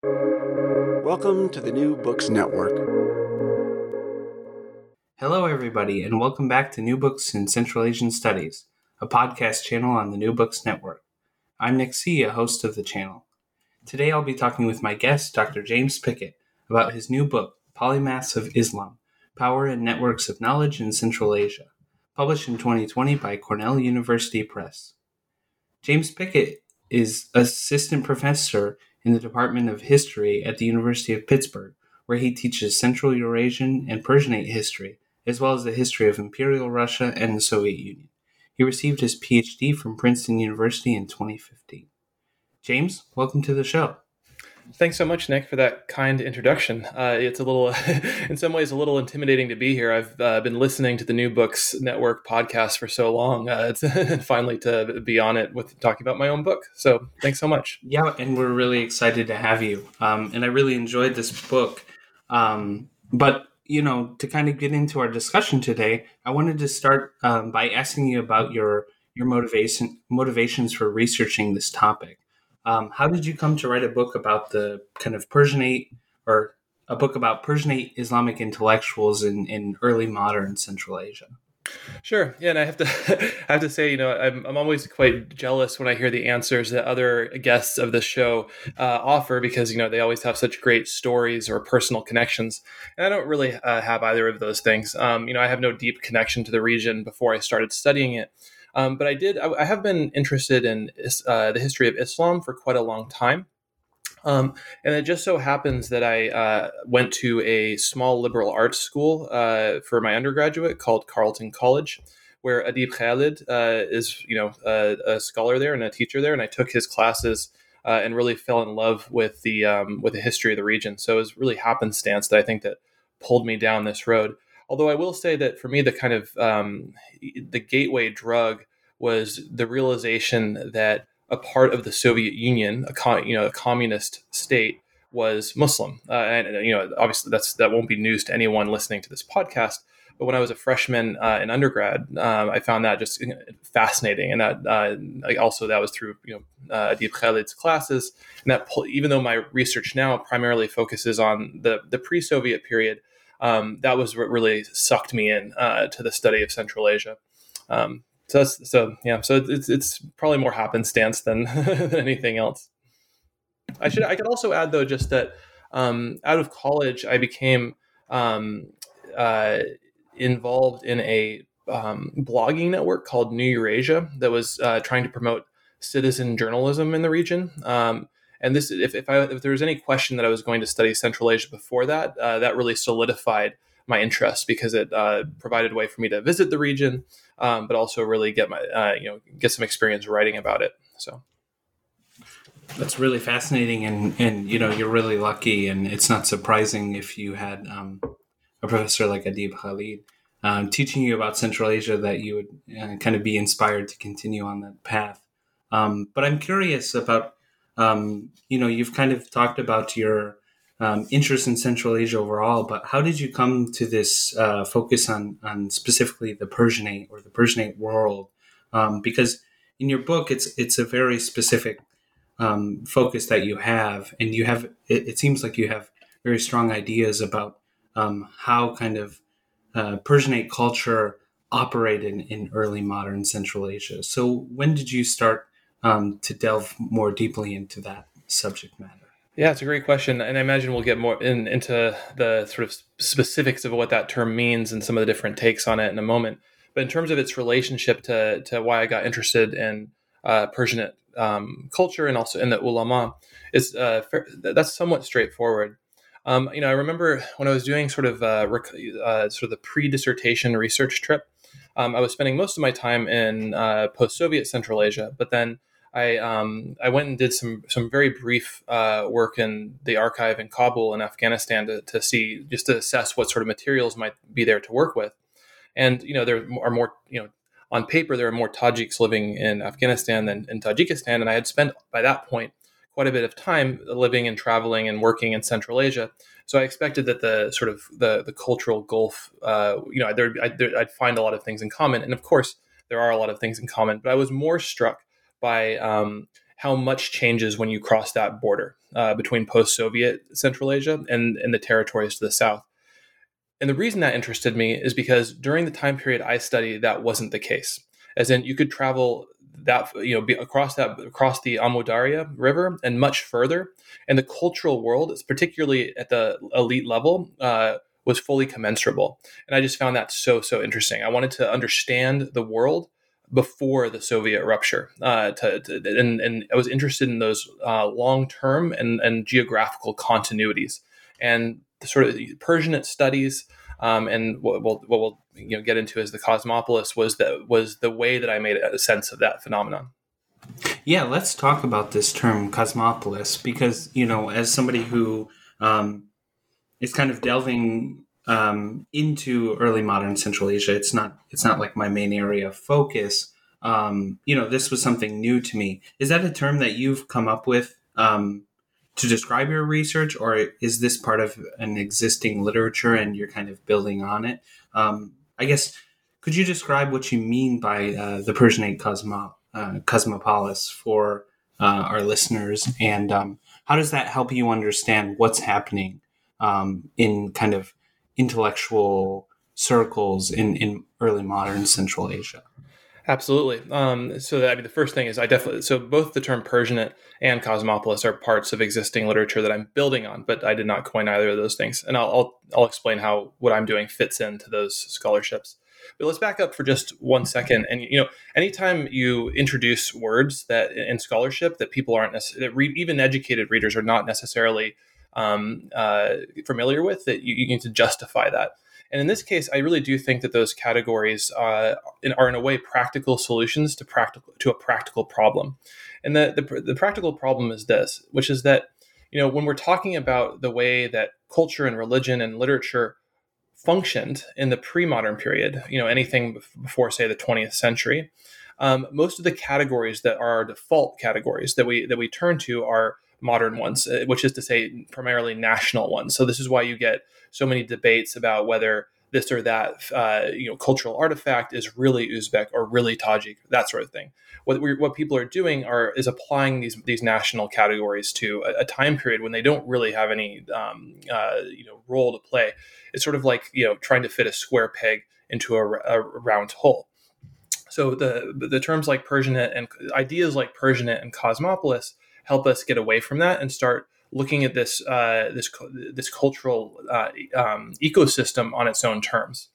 Welcome to the New Books Network. Hello, everybody, and welcome back to New Books in Central Asian Studies, a podcast channel on the New Books Network. I'm Nick Seay, a host of the channel. Today I'll be talking with my guest, Dr. James Pickett, about his new book, Polymaths of Islam Power and Networks of Knowledge in Central Asia, published in 2020 by Cornell University Press. James Pickett is assistant professor in the Department of History at the University of Pittsburgh, where he teaches Central Eurasian and Persianate history, as well as the history of Imperial Russia and the Soviet Union. He received his PhD from Princeton University in 2015. James, welcome to the show. Thanks so much, Nick, for that kind introduction. Uh, it's a little, in some ways, a little intimidating to be here. I've uh, been listening to the New Books Network podcast for so long. Uh, it's finally to be on it with talking about my own book. So thanks so much. Yeah, and we're really excited to have you. Um, and I really enjoyed this book. Um, but you know, to kind of get into our discussion today, I wanted to start um, by asking you about your your motivation motivations for researching this topic. Um, how did you come to write a book about the kind of Persianate or a book about Persianate Islamic intellectuals in, in early modern Central Asia? Sure. Yeah, and I have to I have to say, you know, I'm I'm always quite jealous when I hear the answers that other guests of the show uh, offer because you know they always have such great stories or personal connections, and I don't really uh, have either of those things. Um, you know, I have no deep connection to the region before I started studying it. Um, but I did. I, I, have been interested in uh, the history of Islam for quite a long time. Um, and it just so happens that I uh, went to a small liberal arts school uh, for my undergraduate called Carleton College, where Adeeb Khalid uh, is, you know, a, a, scholar there and a teacher there, and I took his classes uh, and really fell in love with the um, with the history of the region. So it was really happenstance that I think that pulled me down this road. Although I will say that for me, the kind of um, the gateway drug was the realization that a part of the Soviet Union, a com- you know a communist state, was Muslim. Uh, and you know, obviously, that's that won't be news to anyone listening to this podcast. But when I was a freshman uh, in undergrad, um, I found that just fascinating, and that uh, also that was through you know uh, Adeeb Khalid's classes, and that even though my research now primarily focuses on the the pre-Soviet period, um, that was what really sucked me in uh, to the study of Central Asia. Um, so that's so yeah. So it's it's probably more happenstance than than anything else. I should I could also add though just that um, out of college I became um, uh, involved in a um, blogging network called New Eurasia that was uh, trying to promote citizen journalism in the region. Um, and this, if if, I, if there was any question that I was going to study Central Asia before that, uh, that really solidified my interest because it uh, provided a way for me to visit the region, um, but also really get my uh, you know get some experience writing about it. So that's really fascinating, and and you know you're really lucky, and it's not surprising if you had um, a professor like Adeeb Khalid um, teaching you about Central Asia that you would uh, kind of be inspired to continue on that path. Um, but I'm curious about um, you know you've kind of talked about your um, interest in Central Asia overall, but how did you come to this uh, focus on on specifically the Persianate or the Persianate world? Um, because in your book, it's it's a very specific um, focus that you have, and you have it, it, seems like you have very strong ideas about um, how kind of uh, Persianate culture operated in, in, early modern Central Asia. So when did you start um, to delve more deeply into that subject matter? Yeah, it's a great question, and I imagine we'll get more in, into the sort of specifics of what that term means and some of the different takes on it in a moment. But in terms of its relationship to to why I got interested in uh, Persian um, culture and also in the ulama, is uh, that's somewhat straightforward. Um, you know, I remember when I was doing sort of uh, rec- uh, sort of the pre-dissertation research trip. Um, I was spending most of my time in uh, post-Soviet Central Asia, but then I um, I went and did some some very brief uh, work in the archive in Kabul in Afghanistan to, to see just to assess what sort of materials might be there to work with, and you know there are more you know on paper there are more Tajiks living in Afghanistan than in Tajikistan, and I had spent by that point quite a bit of time living and traveling and working in Central Asia. So I expected that the sort of the the cultural gulf, uh, you know, there I'd, I'd find a lot of things in common, and of course there are a lot of things in common. But I was more struck by um, how much changes when you cross that border uh, between post-Soviet Central Asia and, and the territories to the south. And the reason that interested me is because during the time period I studied, that wasn't the case. As in, you could travel that you know be across that across the Amudarya River and much further, and the cultural world, particularly at the elite level, uh, was fully commensurable. And I just found that so so interesting. I wanted to understand the world before the Soviet rupture, uh, to, to, and, and I was interested in those uh, long term and, and geographical continuities. And the sort of Persianate studies um, and what we'll, what we'll you know get into as the cosmopolis was the was the way that I made a sense of that phenomenon. Yeah, let's talk about this term cosmopolis because you know, as somebody who um, is kind of delving um, into early modern Central Asia, it's not it's not like my main area of focus. Um, you know, this was something new to me. Is that a term that you've come up with um, to describe your research, or is this part of an existing literature and you're kind of building on it? Um, I guess could you describe what you mean by uh, the Persianate cosmo, uh, cosmopolis for uh, our listeners, and um, how does that help you understand what's happening um, in kind of intellectual circles in, in early modern Central Asia? Absolutely. Um, so that, I mean, the first thing is I definitely so both the term Persianate and cosmopolis are parts of existing literature that I'm building on, but I did not coin either of those things, and I'll I'll, I'll explain how what I'm doing fits into those scholarships. But let's back up for just one second. And you know, anytime you introduce words that in scholarship that people aren't that even educated readers are not necessarily um, uh, familiar with, that you, you need to justify that. And in this case, I really do think that those categories uh, are in a way practical solutions to practical to a practical problem. And the, the, the practical problem is this, which is that you know when we're talking about the way that culture and religion and literature functioned in the pre-modern period, you know anything before say the 20th century, um, most of the categories that are default categories that we that we turn to are modern ones, uh, which is to say primarily national ones. So this is why you get so many debates about whether this or that uh, you know cultural artifact is really Uzbek or really Tajik, that sort of thing. What we, what people are doing are is applying these these national categories to a, a time period when they don't really have any um, uh, you know role to play. It's sort of like you know trying to fit a square peg into a, a round hole. So the the terms like Persianate and ideas like Persianate and Cosmopolis help us get away from that and start looking at this uh, this this cultural uh, um, ecosystem on its own terms.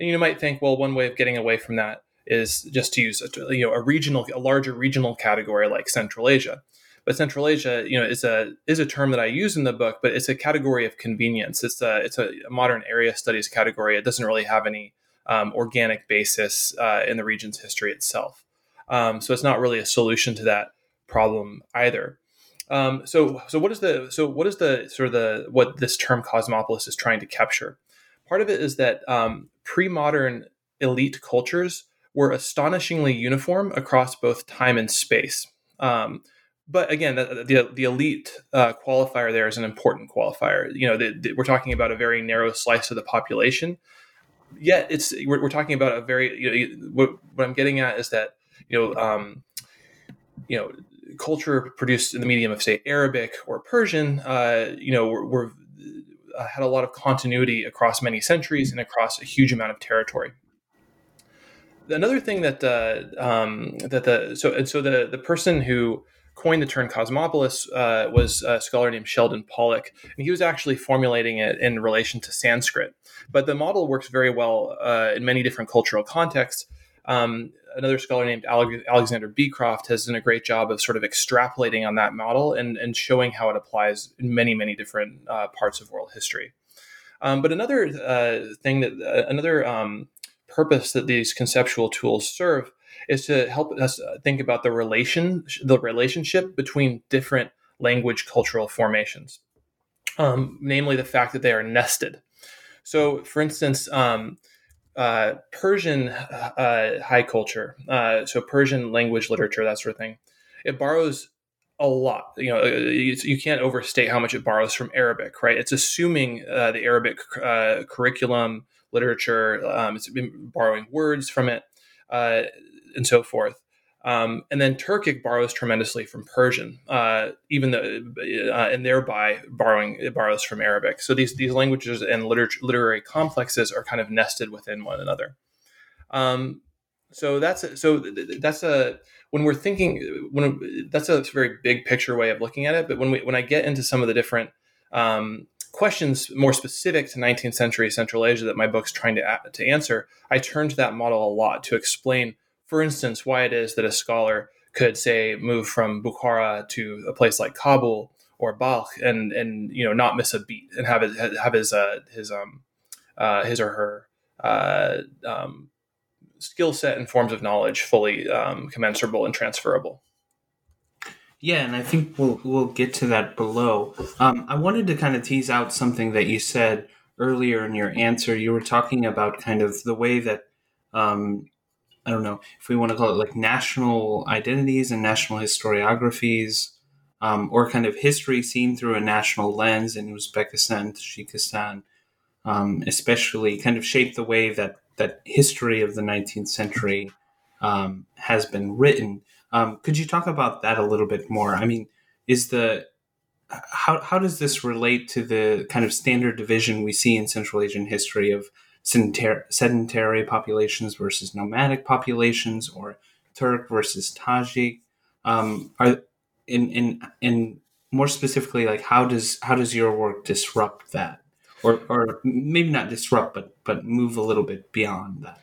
And you might think, well, one way of getting away from that is just to use a, you know a regional, a larger regional category like Central Asia. But Central Asia, you know, is a is a term that I use in the book, but it's a category of convenience. It's a it's a modern area studies category. It doesn't really have any um, organic basis uh, in the region's history itself. Um, so it's not really a solution to that problem either. Um, so, so what is the so what is the sort of the what this term cosmopolis is trying to capture? Part of it is that um, pre-modern elite cultures were astonishingly uniform across both time and space. Um, but again, the the, the elite uh, qualifier there is an important qualifier. You know, the, the, we're talking about a very narrow slice of the population. Yet, it's we're, we're talking about a very. You know, what, what I'm getting at is that you know, um, you know, culture produced in the medium of say Arabic or Persian, uh, you know, were, were uh, had a lot of continuity across many centuries and across a huge amount of territory. Another thing that uh, um, that the so and so the the person who coined the term cosmopolis uh, was a scholar named Sheldon Pollock, and he was actually formulating it in relation to Sanskrit. But the model works very well uh, in many different cultural contexts. Um, another scholar named Alexander Beecroft has done a great job of sort of extrapolating on that model and, and showing how it applies in many, many different uh, parts of world history. Um, but another uh, thing that uh, another um, purpose that these conceptual tools serve is to help us think about the relation the relationship between different language cultural formations, um, namely the fact that they are nested. So, for instance, um, uh, Persian uh, high culture, uh, so Persian language, literature, that sort of thing. It borrows a lot. You know, uh, you, can't overstate how much it borrows from Arabic, right? It's assuming uh, the Arabic uh, curriculum, literature. Um, it's borrowing words from it, and so forth. Um, and then Turkic borrows tremendously from Persian, uh, even though, uh, and thereby borrowing it borrows from Arabic. So these these languages and liter- literary complexes are kind of nested within one another. Um, so that's so that's a when we're thinking when that's a very big picture way of looking at it. But when we when I get into some of the different um, questions more specific to 19th century Central Asia that my book's trying to to answer, I turn to that model a lot to explain for instance, why it is that a scholar could say move from Bukhara to a place like Kabul or Balkh and and you know not miss a beat and have it have his uh, his um uh, his or her uh, um, skill set and forms of knowledge fully um, commensurable and transferable. Yeah, and I think we'll we'll get to that below. Um, I wanted to kind of tease out something that you said earlier in your answer. You were talking about kind of the way that um, I don't know if we want to call it like national identities and national historiographies, um, or kind of history seen through a national lens in Uzbekistan, Tajikistan, um, especially kind of shaped the way that that history of the 19th century um, has been written. Um, could you talk about that a little bit more? I mean, is the how, how does this relate to the kind of standard division we see in Central Asian history of sedentary populations versus nomadic populations, or Turk versus Tajik? Um, are in in in more specifically, like how does how does your work disrupt that, or or maybe not disrupt, but but move a little bit beyond that?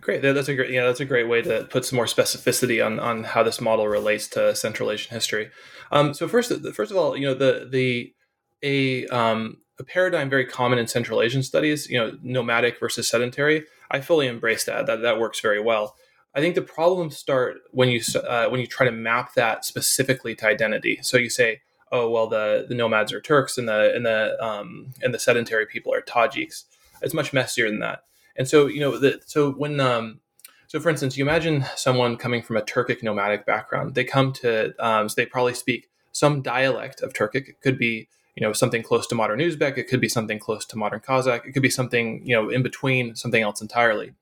Great, that's a great yeah, that's a great way to put some more specificity on on how this model relates to Central Asian history. Um, so first, first of all, you know the the a um, a paradigm very common in Central Asian studies, you know, nomadic versus sedentary. I fully embrace that. That that works very well. I think the problems start when you uh, when you try to map that specifically to identity. So you say, oh well, the the nomads are Turks and the and the um, and the sedentary people are Tajiks. It's much messier than that. And so you know, the, so when um, so for instance, you imagine someone coming from a Turkic nomadic background. They come to um, so they probably speak some dialect of Turkic. It could be you know something close to modern Uzbek. It could be something close to modern Kazakh. It could be something you know in between, something else entirely.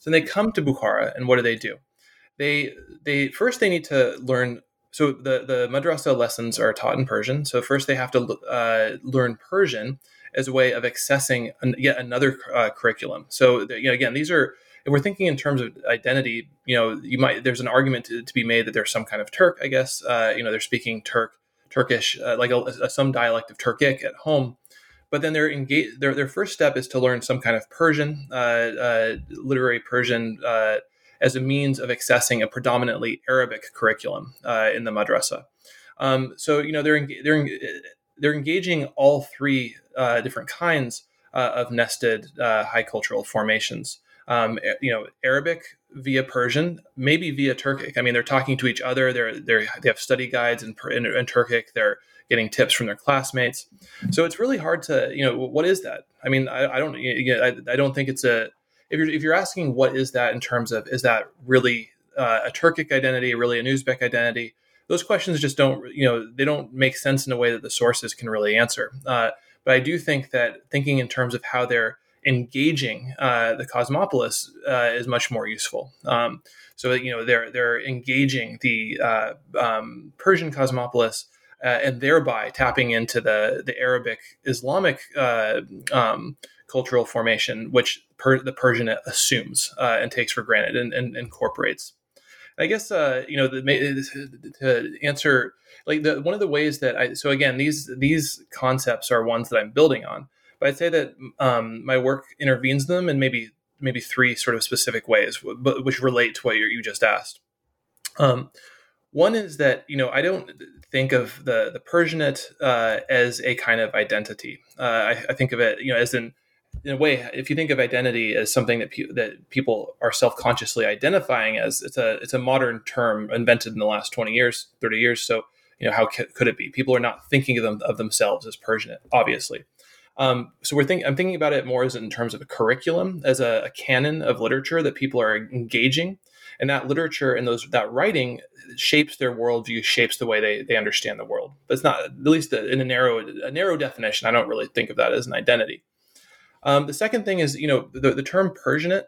So they come to Bukhara, and what do they do? They they first they need to learn. So the the madrasa lessons are taught in Persian. So first they have to uh, learn Persian as a way of accessing an, yet another uh, curriculum. So you know again these are if we're thinking in terms of identity, you know, you might there's an argument to, to be made that there's some kind of Turk, I guess. Uh, you know, they're speaking Turk Turkish, uh, like a, a, some dialect of Turkic at home. But then their, engage, their their first step is to learn some kind of Persian, uh, uh, literary Persian, uh, as a means of accessing a predominantly Arabic curriculum uh, in the madrasa. Um, so you know they're they're they're engaging all three different kinds of nested high cultural formations. Um, you know, Arabic via Persian, maybe via Turkic. I mean, they're talking to each other. They're, they're they have study guides in, in, in, Turkic. They're getting tips from their classmates. So it's really hard to you know what is that? I mean, I, I don't I, I don't think it's a if you're if you're asking what is that in terms of is that really uh, a Turkic identity, really an Uzbek identity? Those questions just don't you know they don't make sense in a way that the sources can really answer. Uh, but I do think that thinking in terms of how they're engaging uh, the cosmopolis uh, is much more useful. Um, so you know they're they're engaging the uh, um, Persian cosmopolis uh, and thereby tapping into the the Arabic Islamic uh, um, cultural formation, which per, the Persian assumes uh, and takes for granted and, and incorporates. I guess you know the, to answer like the, one of the ways that I so again these these concepts are ones that I'm building on but I'd say that um, my work intervenes them in maybe maybe three sort of specific ways, but which relate to what you just asked. Um, one is that you know I don't think of the the Persianate uh, as a kind of identity. Uh, I, I, think of it you know as in in a way if you think of identity as something that pe- that people are self consciously identifying as it's a it's a modern term invented in the last twenty years, thirty years. So you know how c- could it be? People are not thinking of them of themselves as Persianate, obviously. Um, so we're thinking. I'm thinking about it more as in terms of a curriculum, as a, a, canon of literature that people are engaging, and that literature and those that writing shapes their worldview, shapes the way they they understand the world. But it's not at least in a narrow a narrow definition. I don't really think of that as an identity. Um, the second thing is, you know, the, the term Persianate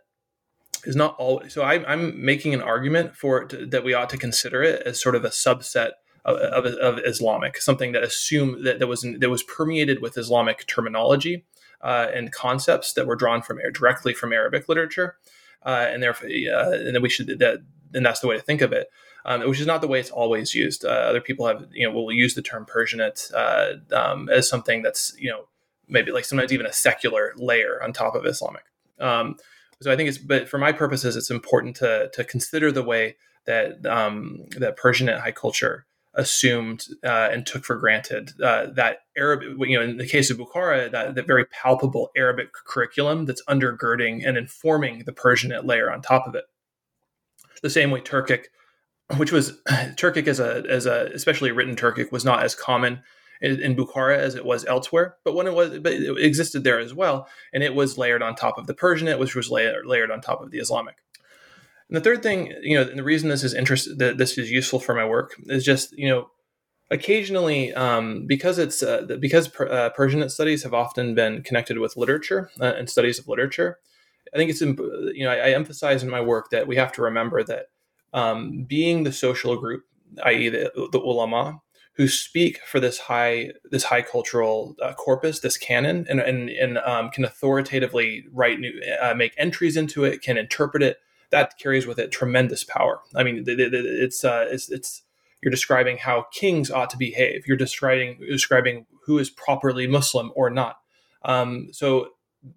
is not all. So I, I'm making an argument for it that we ought to consider it as sort of a subset of, of, Islamic, something that assumed that, that was that was permeated with Islamic terminology uh, and concepts that were drawn from directly from Arabic literature, uh, and therefore, uh, and we should that, and that's the way to think of it. Um, which is not the way it's always used. Uh, other people have, you know, will use the term Persianate uh, um, as something that's, you know, maybe like sometimes even a secular layer on top of Islamic. Um, so I think it's, but for my purposes, it's important to to consider the way that um, that Persianate high culture assumed uh, and took for granted uh, that Arabic, you know, in the case of Bukhara, that, that very palpable Arabic curriculum that's undergirding and informing the Persianate layer on top of it. The same way Turkic, which was Turkic as a as a especially written Turkic was not as common in, in Bukhara as it was elsewhere, but when it was, but it existed there as well, and it was layered on top of the Persianate, which was layered, layered on top of the Islamic. And the third thing, you know, and the reason this is interest that this is useful for my work is just, you know, occasionally um, because it's uh, because per, uh, studies have often been connected with literature uh, and studies of literature. I think it's you know I, I, emphasize in my work that we have to remember that um, being the social group, i.e., the, the ulama, who speak for this high this high cultural uh, corpus, this canon, and and, and um, can authoritatively write new, uh, make entries into it, can interpret it that carries with it tremendous power. I mean, it's uh, it's, it's you're describing how kings ought to behave. You're describing describing who is properly Muslim or not. Um, so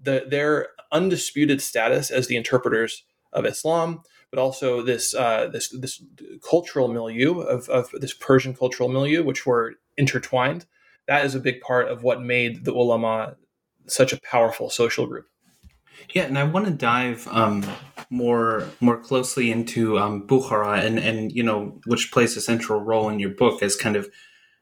the, their undisputed status as the interpreters of Islam, but also this uh, this this cultural milieu of, of this Persian cultural milieu, which were intertwined. That is a big part of what made the ulama such a powerful social group. Yeah, and I want to dive um, more more closely into um, Bukhara and and you know which plays a central role in your book as kind of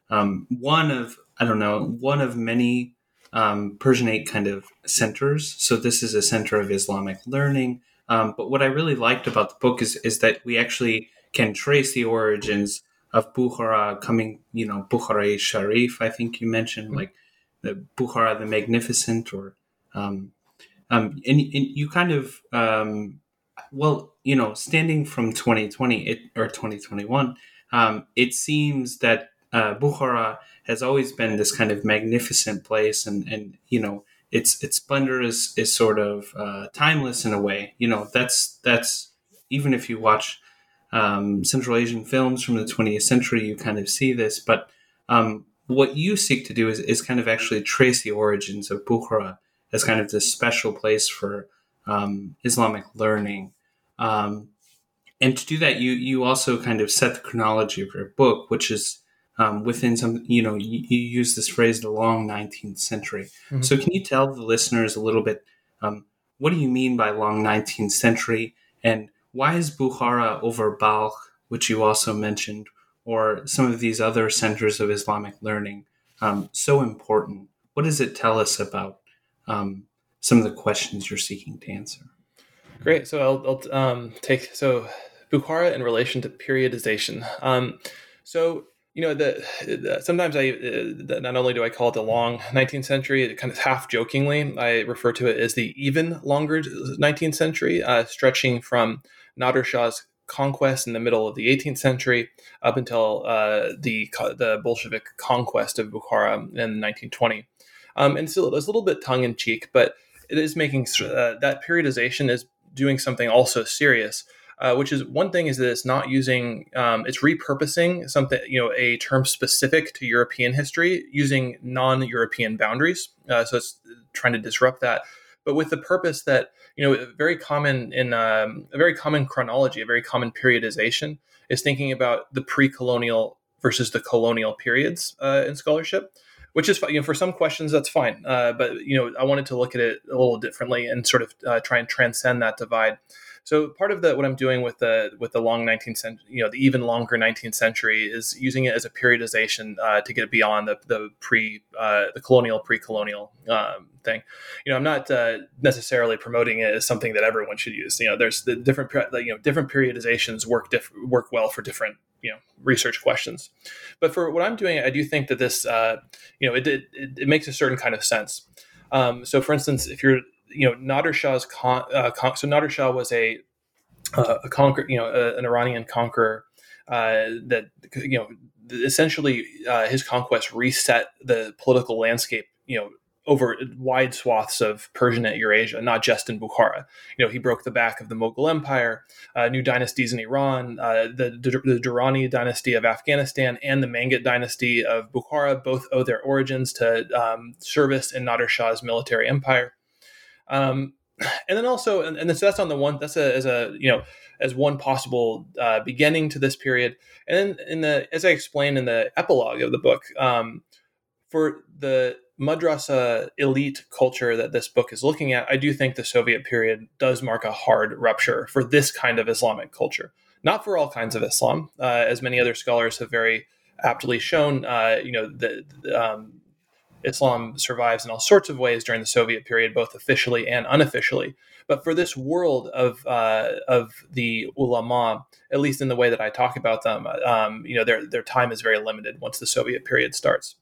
um, one of I don't know one of many um, Persianate kind of centers. So this is a center of Islamic learning. Um, but what I really liked about the book is is that we actually can trace the origins of Bukhara coming, you know, Bukhara Sharif. I think you mentioned mm-hmm. like the Bukhara the Magnificent or um, um, and, and, you kind of um, well, you know, standing from 2020 it, or 2021, um, it seems that uh, Bukhara has always been this kind of magnificent place, and and you know, its its splendor is is sort of uh, timeless in a way. You know, that's that's even if you watch um, Central Asian films from the 20th century, you kind of see this. But um, what you seek to do is, is kind of actually trace the origins of Bukhara as kind of this special place for um, Islamic learning. Um, and to do that, you you also kind of set the chronology of your book, which is um, within some, you know, you, you, use this phrase, the long 19th century. Mm-hmm. So, can you tell the listeners a little bit, um, what do you mean by long 19th century, and why is Bukhara over Balkh, which you also mentioned, or some of these other centers of Islamic learning, um, so important? What does it tell us about um, some of the questions you're seeking to answer. Great. So I'll, I'll um, take so Bukhara in relation to periodization. Um, so you know the, the sometimes I uh, not only do I call it the long 19th century, kind of half jokingly, I refer to it as the even longer 19th century, uh, stretching from Nader Shah's conquest in the middle of the 18th century up until uh, the the Bolshevik conquest of Bukhara in 1920. Um, and so it's a little bit tongue in cheek, but it is making uh, that periodization is doing something also serious. Uh, which is one thing is that it's not using um, it's repurposing something you know a term specific to European history using non-European boundaries. Uh, so it's trying to disrupt that, but with the purpose that you know very common in um, a very common chronology, a very common periodization is thinking about the pre-colonial versus the colonial periods uh, in scholarship which is you know for some questions that's fine uh, but you know i wanted to look at it a little differently and sort of uh, try and transcend that divide so part of the what i'm doing with the with the long 19th century you know the even longer 19th century is using it as a periodization uh, to get beyond the, the pre uh, the colonial pre-colonial um, thing you know i'm not uh, necessarily promoting it as something that everyone should use you know there's the different you know different periodizations work diff- work well for different you know research questions. But for what I'm doing, I do think that this uh, you know it, it, it makes a certain kind of sense. Um, so, for instance, if you're you know Nader Shah's con, uh, con, so Nader Shah was a uh, a conquer, you know, an Iranian conqueror uh, that you know essentially uh, his conquest reset the political landscape, you know, over wide swaths of Persianate Eurasia, not just in Bukhara. You know, he broke the back of the Mughal Empire, uh, new dynasties in Iran, uh, the, the Durrani dynasty of Afghanistan, and the Mangit dynasty of Bukhara both owe their origins to um, service in Nader Shah's military empire. Um, and then also, and, and so that's on the one. That's a, as a you know as one possible uh, beginning to this period. And then in the as I explained in the epilogue of the book, um, for the madrasa elite culture that this book is looking at, I do think the Soviet period does mark a hard rupture for this kind of Islamic culture. Not for all kinds of Islam, uh, as many other scholars have very aptly shown. Uh, you know, the, um, Islam survives in all sorts of ways during the Soviet period, both officially and unofficially. But for this world of uh, of the ulama, at least in the way that I talk about them, um, you know, their their time is very limited once the Soviet period starts.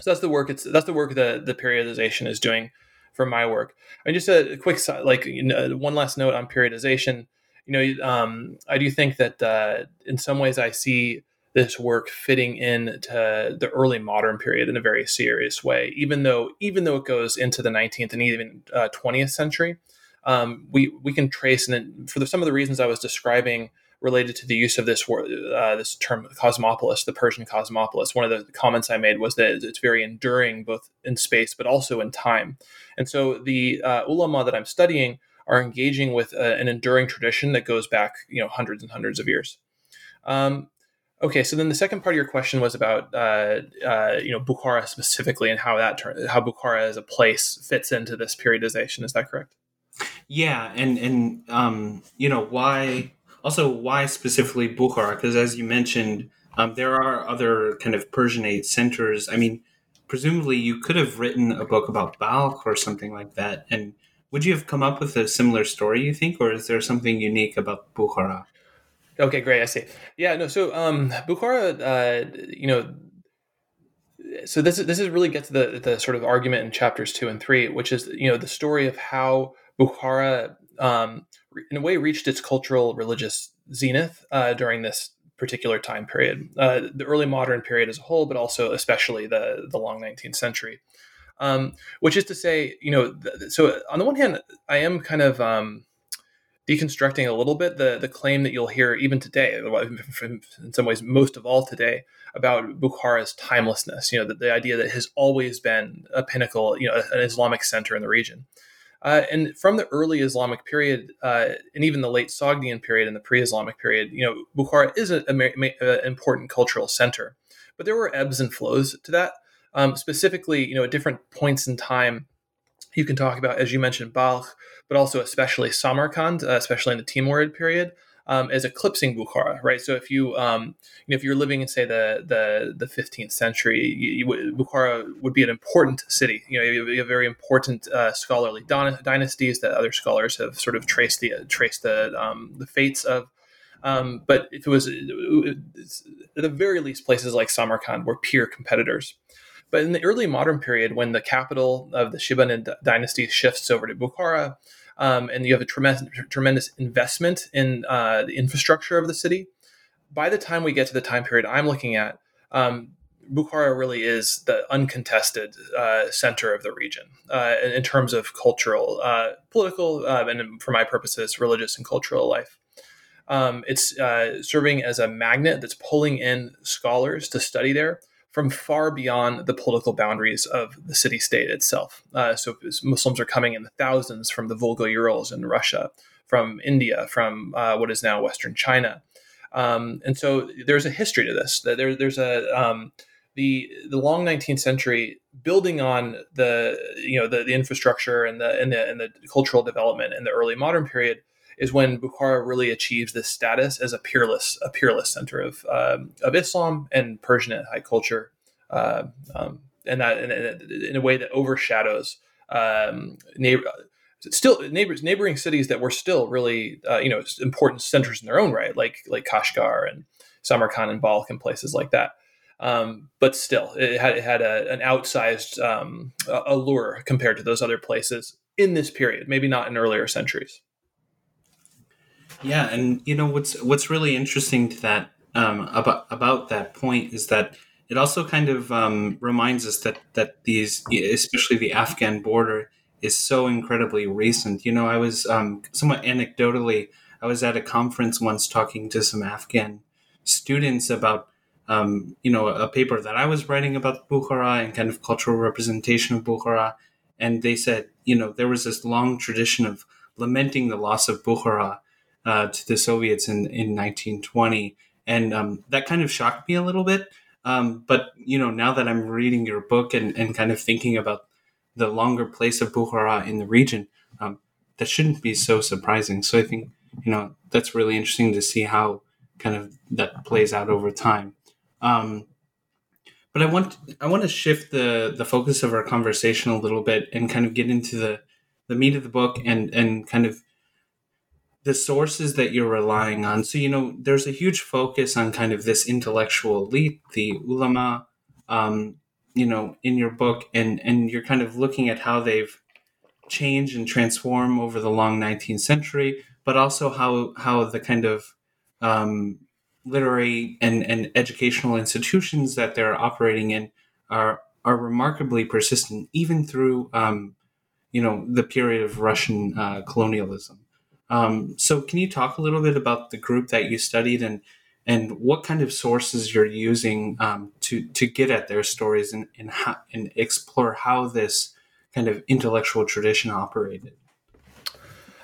So that's the work. It's that's the work that the periodization is doing for my work. And just a quick like you know, one last note on periodization. You know, um, I do think that uh, in some ways I see this work fitting into the early modern period in a very serious way. Even though even though it goes into the 19th and even uh, 20th century, um, we we can trace and for the, some of the reasons I was describing related to the use of this word, uh, this term cosmopolis, the Persian cosmopolis. One of the comments I made was that it's very enduring both in space but also in time. And so the uh, ulama that I'm studying are engaging with uh, an enduring tradition that goes back, you know, hundreds and hundreds of years. Um, okay, so then the second part of your question was about, uh, uh, you know, Bukhara specifically and how that how Bukhara as a place fits into this periodization. Is that correct? Yeah, and and um, you know why also, why specifically Bukhara? Because as you mentioned, um, there are other kind of Persianate centers. I mean, presumably you could have written a book about Balkh or something like that. And would you have come up with a similar story, you think, or is there something unique about Bukhara? Okay, great. I see. Yeah, no. So um, Bukhara, uh, you know, so this is this is really gets the the sort of argument in chapters two and three, which is you know the story of how Bukhara um, in a way reached its cultural religious zenith uh, during this particular time period, uh, the early modern period as a whole, but also especially the the long 19th century. Um, which is to say, you know, th- so on the one hand, I am kind of um, deconstructing a little bit the the claim that you'll hear even today, in some ways, most of all today, about Bukhara's timelessness. You know, the, the idea that has always been a pinnacle, you know, an Islamic center in the region. Uh, and from the early Islamic period, uh, and even the late Sogdian period and the pre-Islamic period, you know, Bukhara is an important cultural center. But there were ebbs and flows to that. Um, specifically, you know, at different points in time, you can talk about, as you mentioned, Balkh, but also especially Samarkand, uh, especially in the Timurid period um, as eclipsing Bukhara, right? So if you, um, you know, if you're living in say the the the 15th century, you, you, Bukhara would be an important city. You know, you have very important uh, scholarly don- dynasties that other scholars have sort of traced the traced the um, the fates of. Um, but it was at the very least places like Samarkand were peer competitors. But in the early modern period, when the capital of the Shibanid dynasty shifts over to Bukhara, um, and you have a tremendous tremendous investment in uh, the infrastructure of the city. By the time we get to the time period I'm looking at, um, Bukhara really is the uncontested uh, center of the region uh, in, in, terms of cultural, uh, political, uh, and for my purposes, religious and cultural life. Um, it's uh, serving as a magnet that's pulling in scholars to study there from far beyond the political boundaries of the city state itself. Uh, so Muslims are coming in the thousands from the Volga Urals in Russia, from India, from uh, what is now Western China. Um, and so there's a history to this. There, there's a um, the the long 19th century building on the you know the, the infrastructure and the and the and the cultural development in the early modern period is when Bukhara really achieves this status as a peerless a peerless center of um, of Islam and Persian high culture, uh, um, and that in, in, a way that overshadows um, neighbor, still neighbors neighboring cities that were still really uh, you know important centers in their own right, like like Kashgar and Samarkand and Balkh and places like that. Um, but still, it had, it had a, an outsized um, allure compared to those other places in this period, maybe not in earlier centuries. Yeah, and you know what's what's really interesting to that um, about about that point is that it also kind of um, reminds us that that these, especially the Afghan border, is so incredibly recent. You know, I was um, somewhat anecdotally, I was at a conference once talking to some Afghan students about um, you know a paper that I was writing about Bukhara and kind of cultural representation of Bukhara, and they said you know there was this long tradition of lamenting the loss of Bukhara uh, to the Soviets in in 1920, and um, that kind of shocked me a little bit. Um, but you know, now that I'm reading your book and, and kind of thinking about the longer place of Bukhara in the region, um, that shouldn't be so surprising. So I think you know that's really interesting to see how kind of that plays out over time. Um, but I want I want to shift the the focus of our conversation a little bit and kind of get into the the meat of the book and and kind of the sources that you're relying on. So, you know, there's a huge focus on kind of this intellectual elite, the ulama, um, you know, in your book, and and you're kind of looking at how they've changed and transformed over the long 19th century, but also how how the kind of um, literary and, and educational institutions that they're operating in are are remarkably persistent, even through um, you know the period of Russian uh, colonialism. Um, so, can you talk a little bit about the group that you studied and and what kind of sources you're using um, to to get at their stories and and, how, and explore how this kind of intellectual tradition operated?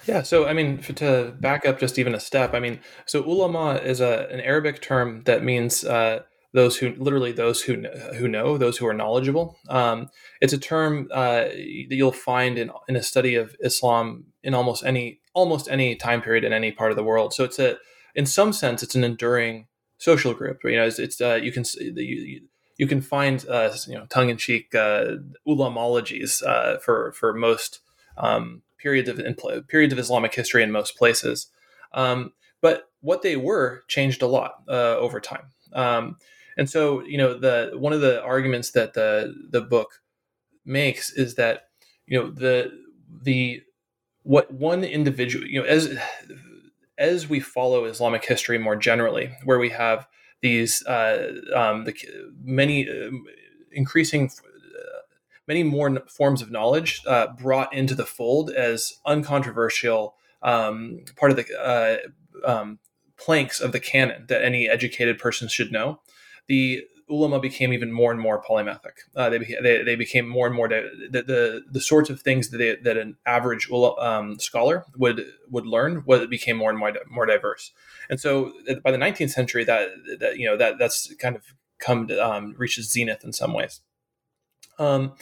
Yeah, so I mean, to back up just even a step, I mean, so ulama is a an Arabic term that means uh, those who literally those who who know, those who are knowledgeable. Um, it's a term uh, that you'll find in in a study of Islam in almost any almost any time period in any part of the world. So it's a in some sense it's an enduring social group. You know, it's, it's uh, you can you, you can find uh, you know tongue in cheek uh, ulamologies uh, for for most um, periods of periods of Islamic history in most places. Um, but what they were changed a lot uh, over time. Um, and so, you know, the one of the arguments that the the book makes is that you know the the what one individual you know as as we follow Islamic history more generally, where we have these uh, um, the many uh, increasing many more forms of knowledge uh, brought into the fold as uncontroversial um, part of the uh, um, planks of the canon that any educated person should know. The ulama became even more and more polymathic. Uh, they, they, they became more and more di- the, the, the sorts of things that they, that an average um, scholar would would learn. Was became more and more more diverse. And so by the 19th century, that that you know that that's kind of come to, um, reaches zenith in some ways. Um,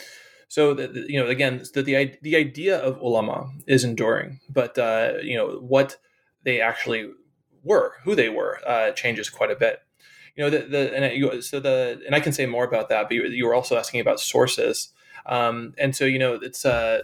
so the, you know again the, the the idea of ulama is enduring, but uh, you know what they actually were, who they were, uh, changes quite a bit you know the, the and you, so the and I can say more about that, but you, you were also asking about sources, um, and so you know it's uh,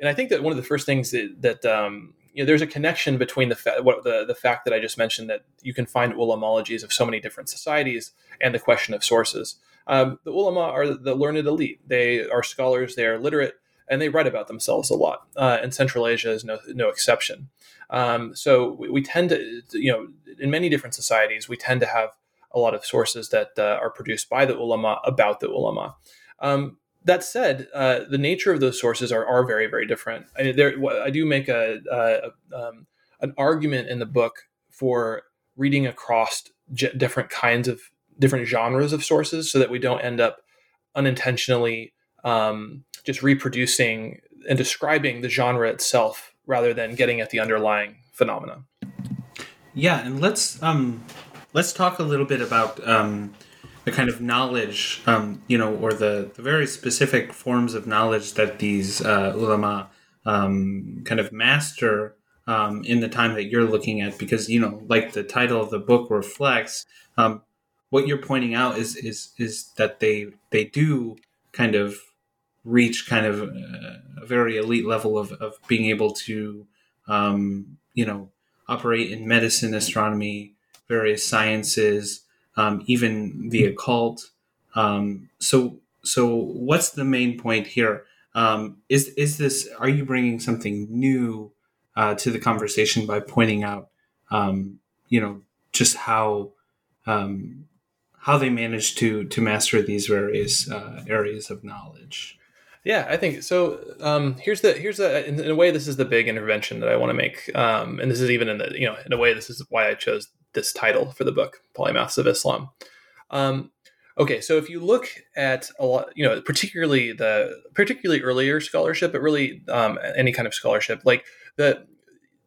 and I think that one of the first things that, that um, you know there's a connection between the fa- what the the fact that I just mentioned that you can find ulamologies of so many different societies and the question of sources. Um, the ulama are the learned elite. They are scholars. They are literate and they write about themselves a lot. Uh, and Central Asia is no no exception. Um, so we, we, tend to, you know, in many different societies, we tend to have a lot of sources that uh, are produced by the ulama about the ulama. Um, that said, uh, the nature of those sources are, are very, very different. I, there, I do make a, a um, an argument in the book for reading across j- different kinds of different genres of sources, so that we don't end up unintentionally um, just reproducing and describing the genre itself rather than getting at the underlying phenomena. Yeah, and let's um, let's talk a little bit about um, the kind of knowledge, um, you know, or the, the very specific forms of knowledge that these uh, ulama um, kind of master um, in the time that you're looking at. Because, you know, like the title of the book reflects, um, what you're pointing out is, is, is that they, they do kind of reach kind of a very elite level of, of being able to, um, you know, operate in medicine, astronomy, various sciences, um, even the occult. Um, so, so what's the main point here? Um, is is this? Are you bringing something new uh, to the conversation by pointing out um, you know, just how um, how they manage to to master these various uh, areas of knowledge. Yeah, I think so. Um, here's the here's the in, in, a way this is the big intervention that I want to make, um, and this is even in the you know in a way this is why I chose this title for the book, Polymaths of Islam. Um, okay, so if you look at a lot, you know, particularly the particularly earlier scholarship, but really um, any kind of scholarship, like the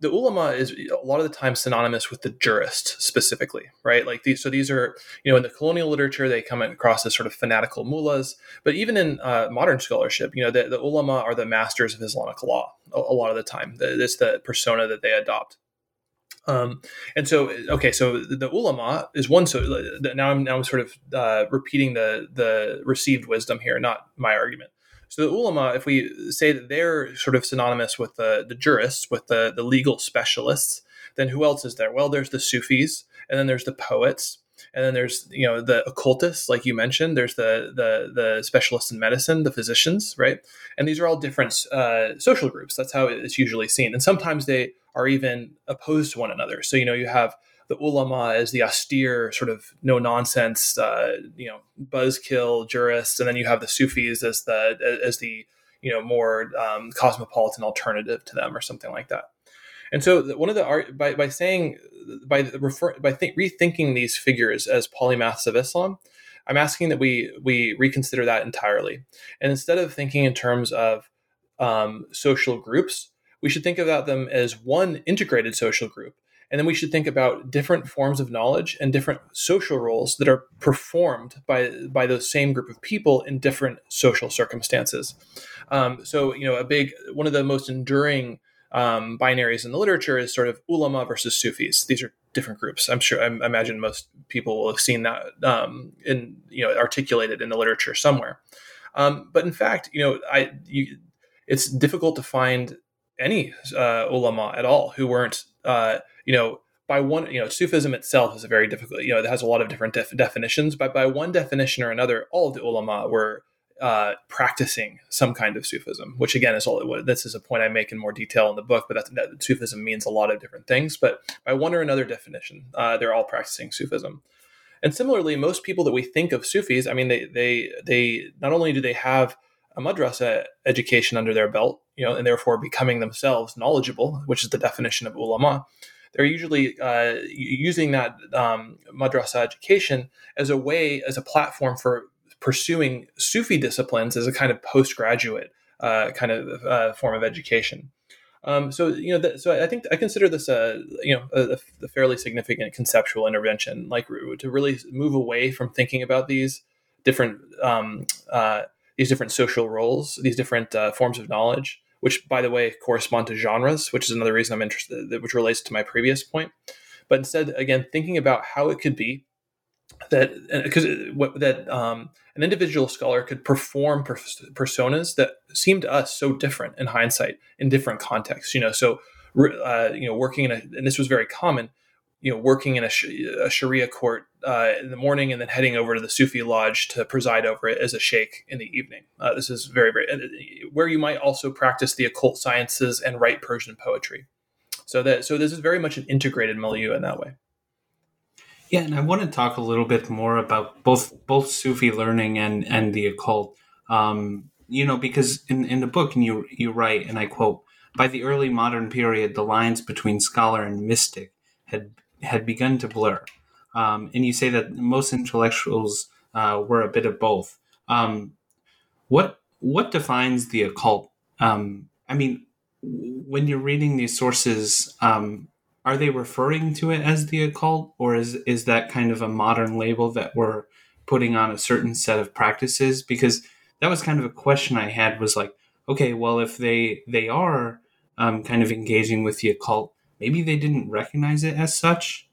the ulama is a lot of the time synonymous with the jurist specifically, right? Like these, so these are, you know, in the colonial literature, they come across as sort of fanatical mullahs, but even in uh, modern scholarship, you know, the, the, ulama are the masters of Islamic law a, a lot of the time. It's the persona that they adopt. Um, and so, okay, so the ulama is one. So now I'm now I'm sort of uh, repeating the the received wisdom here, not my argument. So the ulama, if we say that they're sort of synonymous with the, the jurists, with the, the legal specialists, then who else is there? Well, there's the Sufis, and then there's the poets, and then there's you know the occultists, like you mentioned. There's the the the specialists in medicine, the physicians, right? And these are all different uh, social groups. That's how it's usually seen, and sometimes they are even opposed to one another. So you know you have the ulama as the austere sort of no nonsense, uh, you know, buzzkill jurists, and then you have the Sufis as the as the you know more um, cosmopolitan alternative to them or something like that. And so one of the art by by saying by refer by th- rethinking these figures as polymaths of Islam, I'm asking that we we reconsider that entirely, and instead of thinking in terms of um, social groups, we should think about them as one integrated social group and then we should think about different forms of knowledge and different social roles that are performed by, by those same group of people in different social circumstances. Um, so, you know, a big, one of the most enduring um, binaries in the literature is sort of ulama versus Sufis. These are different groups. I'm sure, I imagine most people will have seen that um, in, you know, articulated in the literature somewhere. Um, but in fact, you know, I, you, it's difficult to find any uh, ulama at all who weren't uh, you know, by one, you know, Sufism itself is a very difficult, you know, it has a lot of different def- definitions, but by one definition or another, all the ulama were uh, practicing some kind of Sufism, which again is all, this is a point I make in more detail in the book, but that's, that Sufism means a lot of different things, but by one or another definition, uh, they're all practicing Sufism. And similarly, most people that we think of Sufis, I mean, they, they, they, not only do they have a madrasa education under their belt, you know, and therefore becoming themselves knowledgeable, which is the definition of ulama, they're usually uh, using that um, madrasa education as a way, as a platform for pursuing Sufi disciplines as a kind of postgraduate uh, kind of uh, form of education. Um, so you know, so I think I consider this a you know a, a, fairly significant conceptual intervention, like to really move away from thinking about these different um, uh, these different social roles, these different uh, forms of knowledge, which by the way correspond to genres, which is another reason I'm interested, which relates to my previous point. But instead, again, thinking about how it could be that because that um, an individual scholar could perform personas that seem to us so different in hindsight in different contexts. You know, so uh, you know, working in a and this was very common you know, working in a, a Sharia court uh, in the morning and then heading over to the Sufi lodge to preside over it as a sheikh in the evening. Uh, this is very, very uh, where you might also practice the occult sciences and write Persian poetry. So that so this is very much an integrated milieu in that way. Yeah, and I want to talk a little bit more about both both Sufi learning and and the occult. Um, you know, because in in the book, and you you write, and I quote, by the early modern period, the lines between scholar and mystic had had begun to blur. Um, and you say that most intellectuals uh, were a bit of both. Um, what what defines the occult? Um, I mean, when you're reading these sources, um, are they referring to it as the occult, or is is that kind of a modern label that we're putting on a certain set of practices? Because that was kind of a question I had. Was like, okay, well, if they they are um, kind of engaging with the occult, maybe they didn't recognize it as such.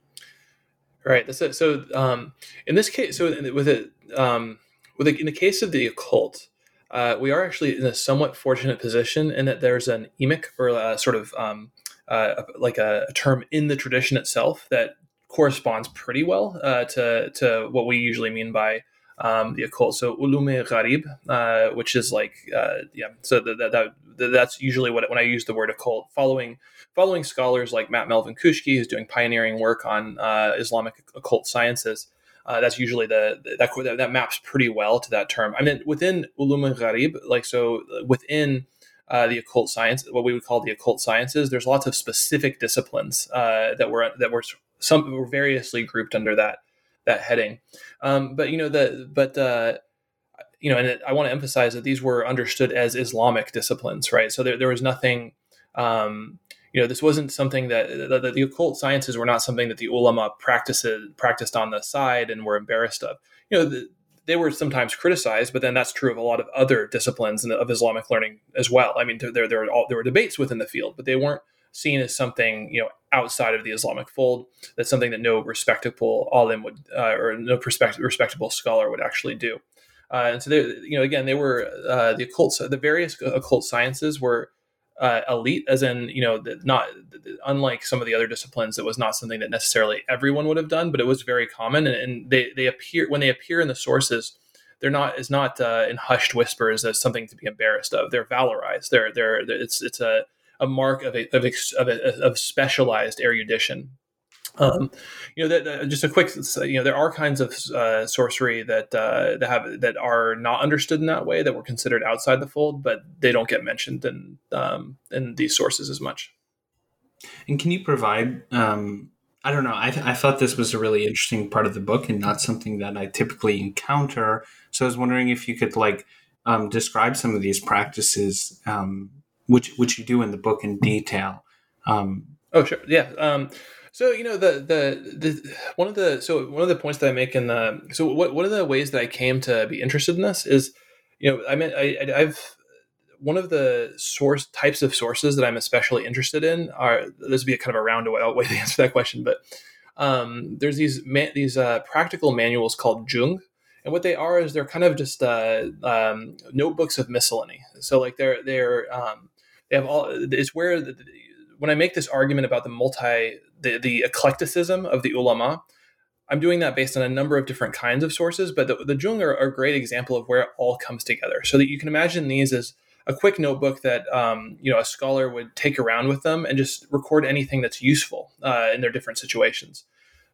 Right. So, so um, in this case, so with it, um, with in the case of the occult, uh, we are actually in a somewhat fortunate position in that there's an emic or a sort of um, uh, like a, a, term in the tradition itself that corresponds pretty well uh, to to what we usually mean by um, the occult. So ulume gharib, uh, which is like uh, yeah, so that, that, that's usually what when I use the word occult, following following scholars like Matt Melvin-Koushki, who's doing pioneering work on uh, Islamic occult sciences. Uh, that's usually the that that maps pretty well to that term. I mean, within ulum al-gharib, like so within uh, the occult science, what we would call the occult sciences, there's lots of specific disciplines uh, that were that were some were variously grouped under that that heading. Um, but you know the but uh, you know, and it, I want to emphasize that these were understood as Islamic disciplines, right? So there, there was nothing, um, you know, this wasn't something that the, occult sciences were not something that the ulama practiced practiced on the side and were embarrassed of. You know, the, they were sometimes criticized, but then that's true of a lot of other disciplines of Islamic learning as well. I mean, there there, were, all, there were debates within the field, but they weren't seen as something you know outside of the Islamic fold. That's something that no respectable alim would uh, or no respectable scholar would actually do. Uh, and so they, you know, again, they were uh, the occult, the various occult sciences were uh, elite, as in, you know, not unlike some of the other disciplines, it was not something that necessarily everyone would have done, but it was very common, and, and they they appear when they appear in the sources. They're not is not uh, in hushed whispers as something to be embarrassed of. They're valorized. They're they're, it's it's a a mark of a, of, of, a, of specialized erudition um, you know, that, uh, just a quick, you know, there are kinds of uh, sorcery that uh, that have that are not understood in that way that were considered outside the fold, but they don't get mentioned in um, in these sources as much. And can you provide? Um, I don't know. I, th- I thought this was a really interesting part of the book and not something that I typically encounter. So I was wondering if you could like um, describe some of these practices, um, which which you do in the book in detail. Um, oh, sure. Yeah. Um, so you know the, the the one of the so one of the points that I make in the so what one of the ways that I came to be interested in this is you know I mean I, I've one of the source types of sources that I'm especially interested in are this would be a kind of a roundabout way to answer that question, but um, there's these these uh, practical manuals called Jung, and what they are is they're kind of just uh, um, notebooks of miscellany. So like they're they're um, they have all it's where the, when I make this argument about the multi the, the eclecticism of the ulama, I'm doing that based on a number of different kinds of sources, but the, the Jung are, a great example of where it all comes together. So that you can imagine these as a quick notebook that um, you know a scholar would take around with them and just record anything that's useful uh, in their different situations.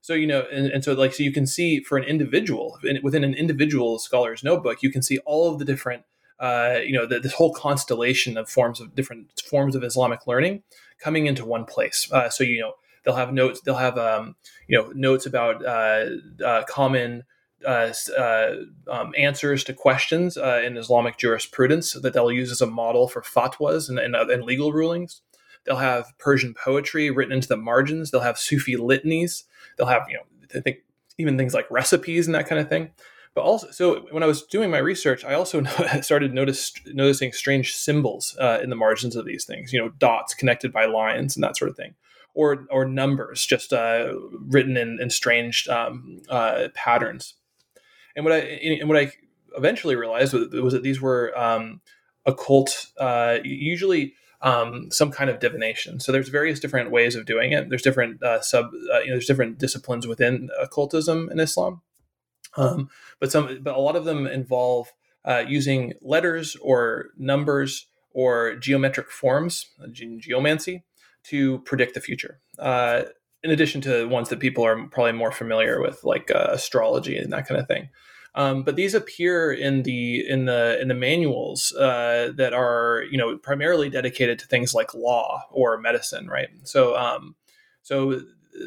So you know, and, and, so like so you can see for an individual within an individual scholar's notebook, you can see all of the different uh, you know the, this whole constellation of forms of different forms of Islamic learning coming into one place. Uh, so you know they'll have notes. They'll have um, you know notes about uh, uh, common uh, uh, um, answers to questions in Islamic jurisprudence that they'll use as a model for fatwas and, and, and, legal rulings. They'll have Persian poetry written into the margins. They'll have Sufi litanies. They'll have you know I think even things like recipes and that kind of thing. But also, so when I was doing my research, I also started notice, noticing strange symbols uh, in the margins of these things. You know, dots connected by lines and that sort of thing, or or numbers just uh, written in, in strange um, uh, patterns. And what I and what I eventually realized was, was that these were um, occult, uh, usually. Um, some kind of divination. So there's various different ways of doing it. There's different uh, sub, uh, you know, there's different disciplines within occultism in Islam. Um, but some, but a lot of them involve uh, using letters or numbers or geometric forms, uh, geomancy, to predict the future. Uh, in addition to ones that people are probably more familiar with, like uh, astrology and that kind of thing. Um, but these appear in the in the in the manuals uh, that are you know primarily dedicated to things like law or medicine, right? So um, so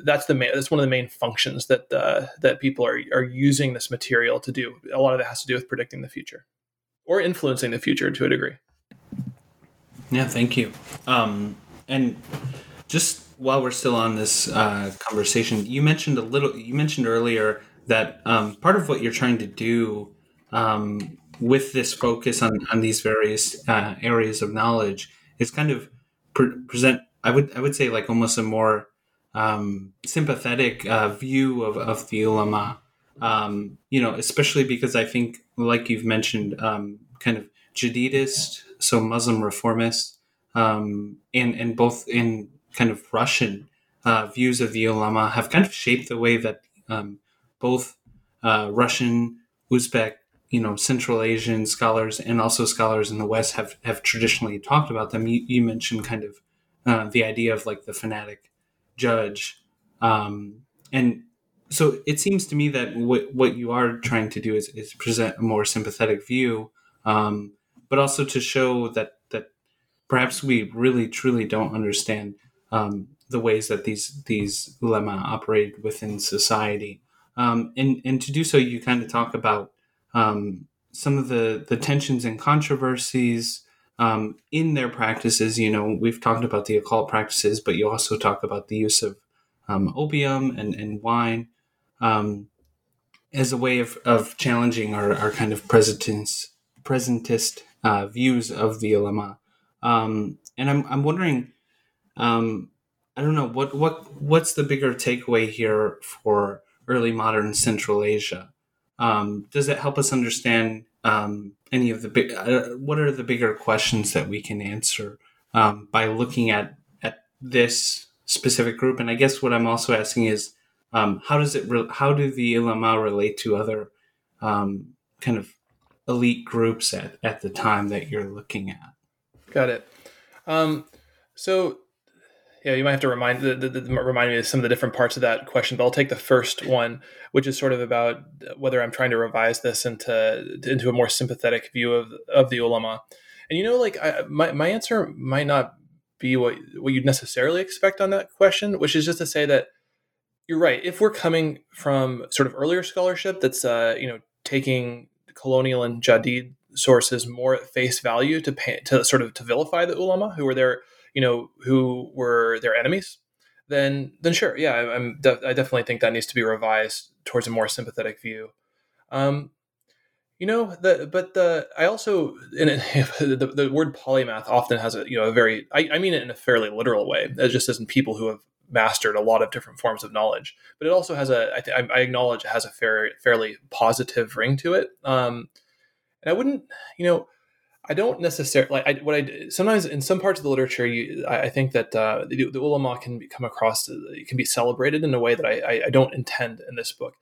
that's the main, that's one of the main functions that uh, that people are are using this material to do. A lot of it has to do with predicting the future or influencing the future to a degree. Yeah, thank you. Um, and just while we're still on this uh, conversation, you mentioned a little. You mentioned earlier that um, part of what you're trying to do um, with this focus on on these various uh, areas of knowledge is kind of pre- present. I would I would say like almost a more um, sympathetic uh, view of, of the ulama. Um, you know, especially because I think, like you've mentioned, um, kind of Jadidist, so Muslim reformist, um, and and both in kind of Russian uh, views of the ulama have kind of shaped the way that um, both uh, Russian, Uzbek, you know Central Asian scholars and also scholars in the West have have traditionally talked about them. You, you mentioned kind of uh, the idea of like the fanatic judge, um, and so it seems to me that what what you are trying to do is, is present a more sympathetic view, um, but also to show that that perhaps we really truly don't understand um, the ways that these these ulama operate within society. Um, and and to do so, you kind of talk about um, some of the the tensions and controversies um, in their practices. You know, we've talked about the occult practices, but you also talk about the use of um, opium and and wine um, as a way of of challenging our, our kind of presentist uh, views of the ulama. Um, and I'm I'm wondering. Um, I don't know what what what's the bigger takeaway here for early modern Central Asia. Um, does it help us understand um, any of the big? Uh, what are the bigger questions that we can answer um, by looking at at this specific group? And I guess what I'm also asking is, um, how does it? Re- how do the ulama relate to other um, kind of elite groups at at the time that you're looking at? Got it. Um, so yeah, you might have to remind the, the, the, remind me of some of the different parts of that question, but I'll take the first one, which is sort of about whether I'm trying to revise this into into a more sympathetic view of of the ulama. And you know, like I, my my answer might not be what what you'd necessarily expect on that question, which is just to say that you're right. If we're coming from sort of earlier scholarship that's uh, you know taking colonial and jadid sources more at face value to pay, to sort of to vilify the ulama who were there you know, who were their enemies, then then sure, yeah, I'm de- I definitely think that needs to be revised towards a more sympathetic view. Um, you know, the but the I also in it, the, the word polymath often has a you know a very I, I mean it in a fairly literal way, as just as in people who have mastered a lot of different forms of knowledge. But it also has a I, th- I acknowledge it has a fair, fairly positive ring to it. Um, and I wouldn't, you know, I don't necessarily like I, what I sometimes in some parts of the literature, you, I, I think that uh, the, the, ulama can come across it can be celebrated in a way that I, I, don't intend in this book.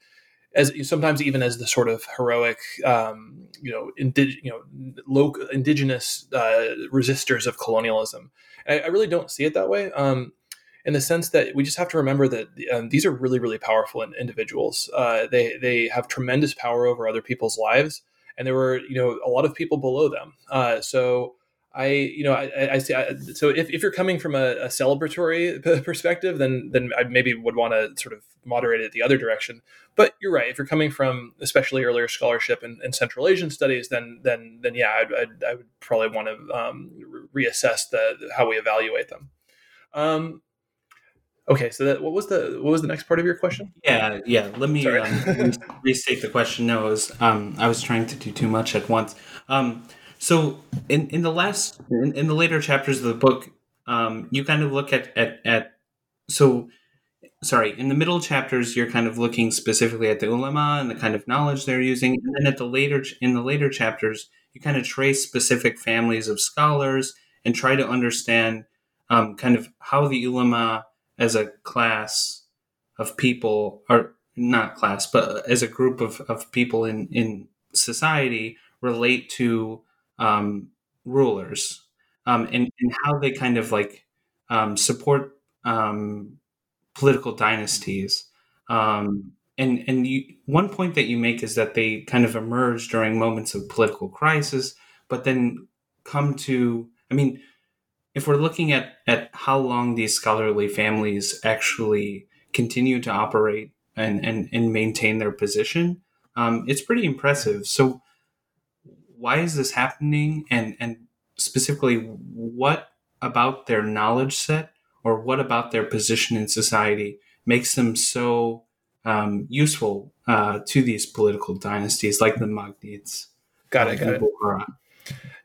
As sometimes even as the sort of heroic, um, you know, indig, you know, local indigenous uh, resistors of colonialism. I, I, really don't see it that way. Um, in the sense that we just have to remember that um, these are really, really powerful individuals. Uh, they they have tremendous power over other people's lives and there were you know a lot of people below them. Uh, so I you know I, I see. I, so if, if you're coming from a, a celebratory perspective, then then I maybe would want to sort of moderate it the other direction. But you're right. If you're coming from especially earlier scholarship and, and Central Asian studies, then then then yeah, I'd, I'd, I would probably want to um, reassess the how we evaluate them. Um, Okay, so that what was the what was the next part of your question? Yeah, yeah. Let me um, restate the question. No, I was um, I was trying to do too much at once. Um, so in in the last in, in the later chapters of the book, um, you kind of look at at at so sorry in the middle chapters you're kind of looking specifically at the ulama and the kind of knowledge they're using and then at the later in the later chapters you kind of trace specific families of scholars and try to understand um, kind of how the ulama as a class of people, or not class, but as a group of, of people in, in society relate to um, rulers um, and, and how they kind of like um, support um, political dynasties. Um, and and you, one point that you make is that they kind of emerge during moments of political crisis, but then come to, I mean, if we're looking at, at how long these scholarly families actually continue to operate and, and, and maintain their position, um, it's pretty impressive. So, why is this happening? And, and specifically, what about their knowledge set or what about their position in society makes them so um, useful uh, to these political dynasties like the Mangits? Got it. Got it.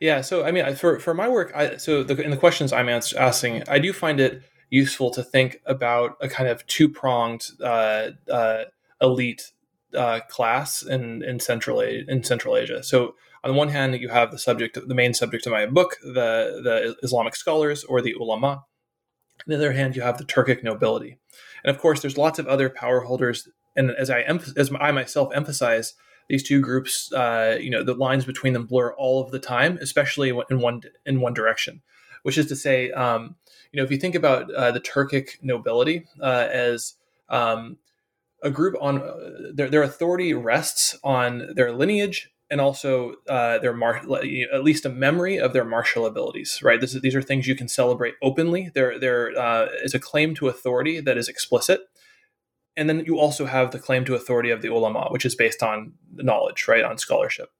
Yeah, so I mean, for for my work, I, so the, in the questions I'm asking, I do find it useful to think about a kind of two pronged uh, uh, elite uh, class in in central in Central Asia. So on the one hand, you have the subject, the main subject of my book, the the Islamic scholars or the ulama. On the other hand, you have the Turkic nobility, and of course, there's lots of other power holders. And as I as I myself emphasize, these two groups, uh, you know, the lines between them blur all of the time, especially in one in one direction. Which is to say, um, you know, if you think about uh, the Turkic nobility uh, as um, a group on uh, their, their authority rests on their lineage and also uh, their mar- at least a memory of their martial abilities. Right. Is, these are things you can celebrate openly. There, there uh, is a claim to authority that is explicit, and then you also have the claim to authority of the ulama, which is based on knowledge, right, on scholarship.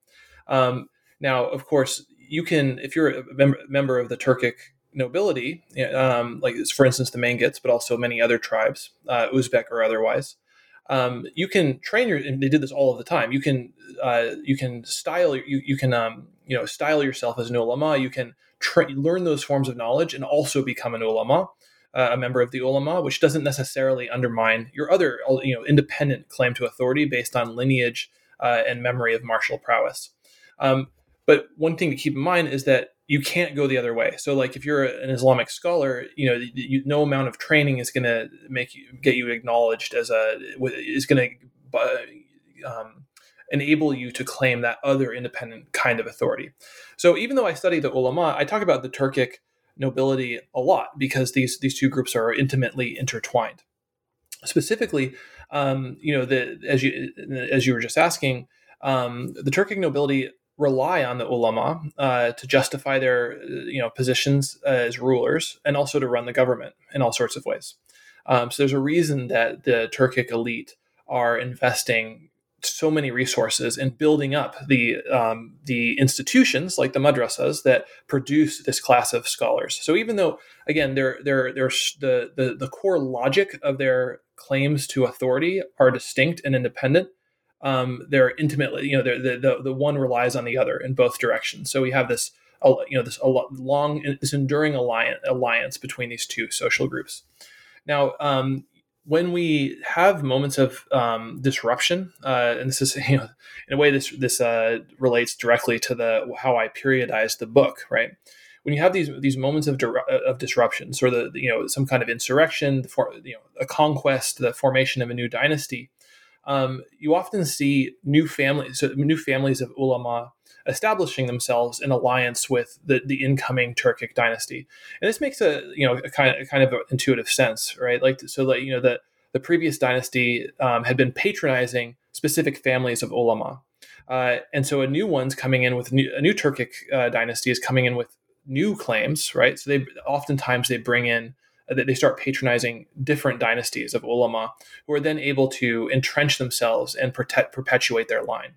Um, now, of course, you can, if you're a mem- member of the Turkic nobility, um, like for instance the Mangits, but also many other tribes, uh, Uzbek or otherwise, um, you can train your. And they did this all of the time. You can uh, you can style you you can um, you know style yourself as an ulama. You can tra- learn those forms of knowledge and also become an ulama uh, a member of the ulama, which doesn't necessarily undermine your other you know independent claim to authority based on lineage uh, and memory of martial prowess. Um, but one thing to keep in mind is that you can't go the other way. So, like if you're an Islamic scholar, you know, you, no amount of training is going to make you get you acknowledged as a is going to uh, um, enable you to claim that other independent kind of authority. So, even though I study the ulama, I talk about the Turkic nobility a lot because these these two groups are intimately intertwined. Specifically, um, you know, the as you as you were just asking, um, the Turkic nobility rely on the ulama uh, to justify their you know positions as rulers and also to run the government in all sorts of ways. Um, so there's a reason that the Turkic elite are investing so many resources in building up the um, the institutions like the madrasas that produce this class of scholars. So even though again they're, they're, they're the, the the core logic of their claims to authority are distinct and independent, um, they're intimately you know the, the the one relies on the other in both directions. So we have this you know this long this enduring alliance alliance between these two social groups. Now, um, when we have moments of um, disruption, uh, and this is you know in a way this this uh, relates directly to the how I periodized the book, right? When you have these these moments of of disruption, of the, you know some kind of insurrection, the for, you know a conquest, the formation of a new dynasty, um, you often see new families, so new families of ulama establishing themselves in alliance with the, the incoming Turkic dynasty. And this makes a you know a kind of kind of intuitive sense, right? Like so, like you know the the previous dynasty um, had been patronizing specific families of ulama, uh, and so a new one's coming in with new, a new Turkic uh, dynasty is coming in with new claims, right? So they oftentimes they bring in uh, they start patronizing different dynasties of ulama who are then able to entrench themselves and protect, perpetuate their line.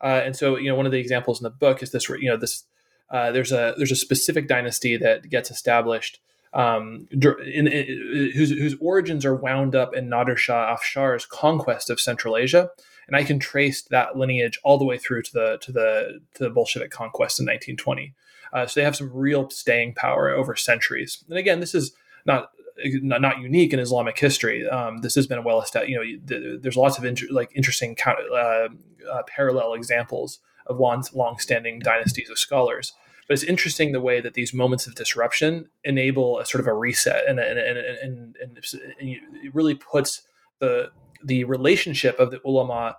Uh, and so, you know, one of the examples in the book is this. You know, this uh, there's a there's a specific dynasty that gets established um, in, in, whose, whose origins are wound up in Nader Shah Afshar's conquest of Central Asia, and I can trace that lineage all the way through to the to the to the Bolshevik conquest in 1920. Uh, so they have some real staying power over centuries. And again, this is not not unique in Islamic history. Um, this has been a well established. You know, there's lots of inter- like interesting uh, uh, parallel examples of long, long-standing dynasties of scholars. But it's interesting the way that these moments of disruption enable a sort of a reset, and and and, and, and it really puts the the relationship of the ulama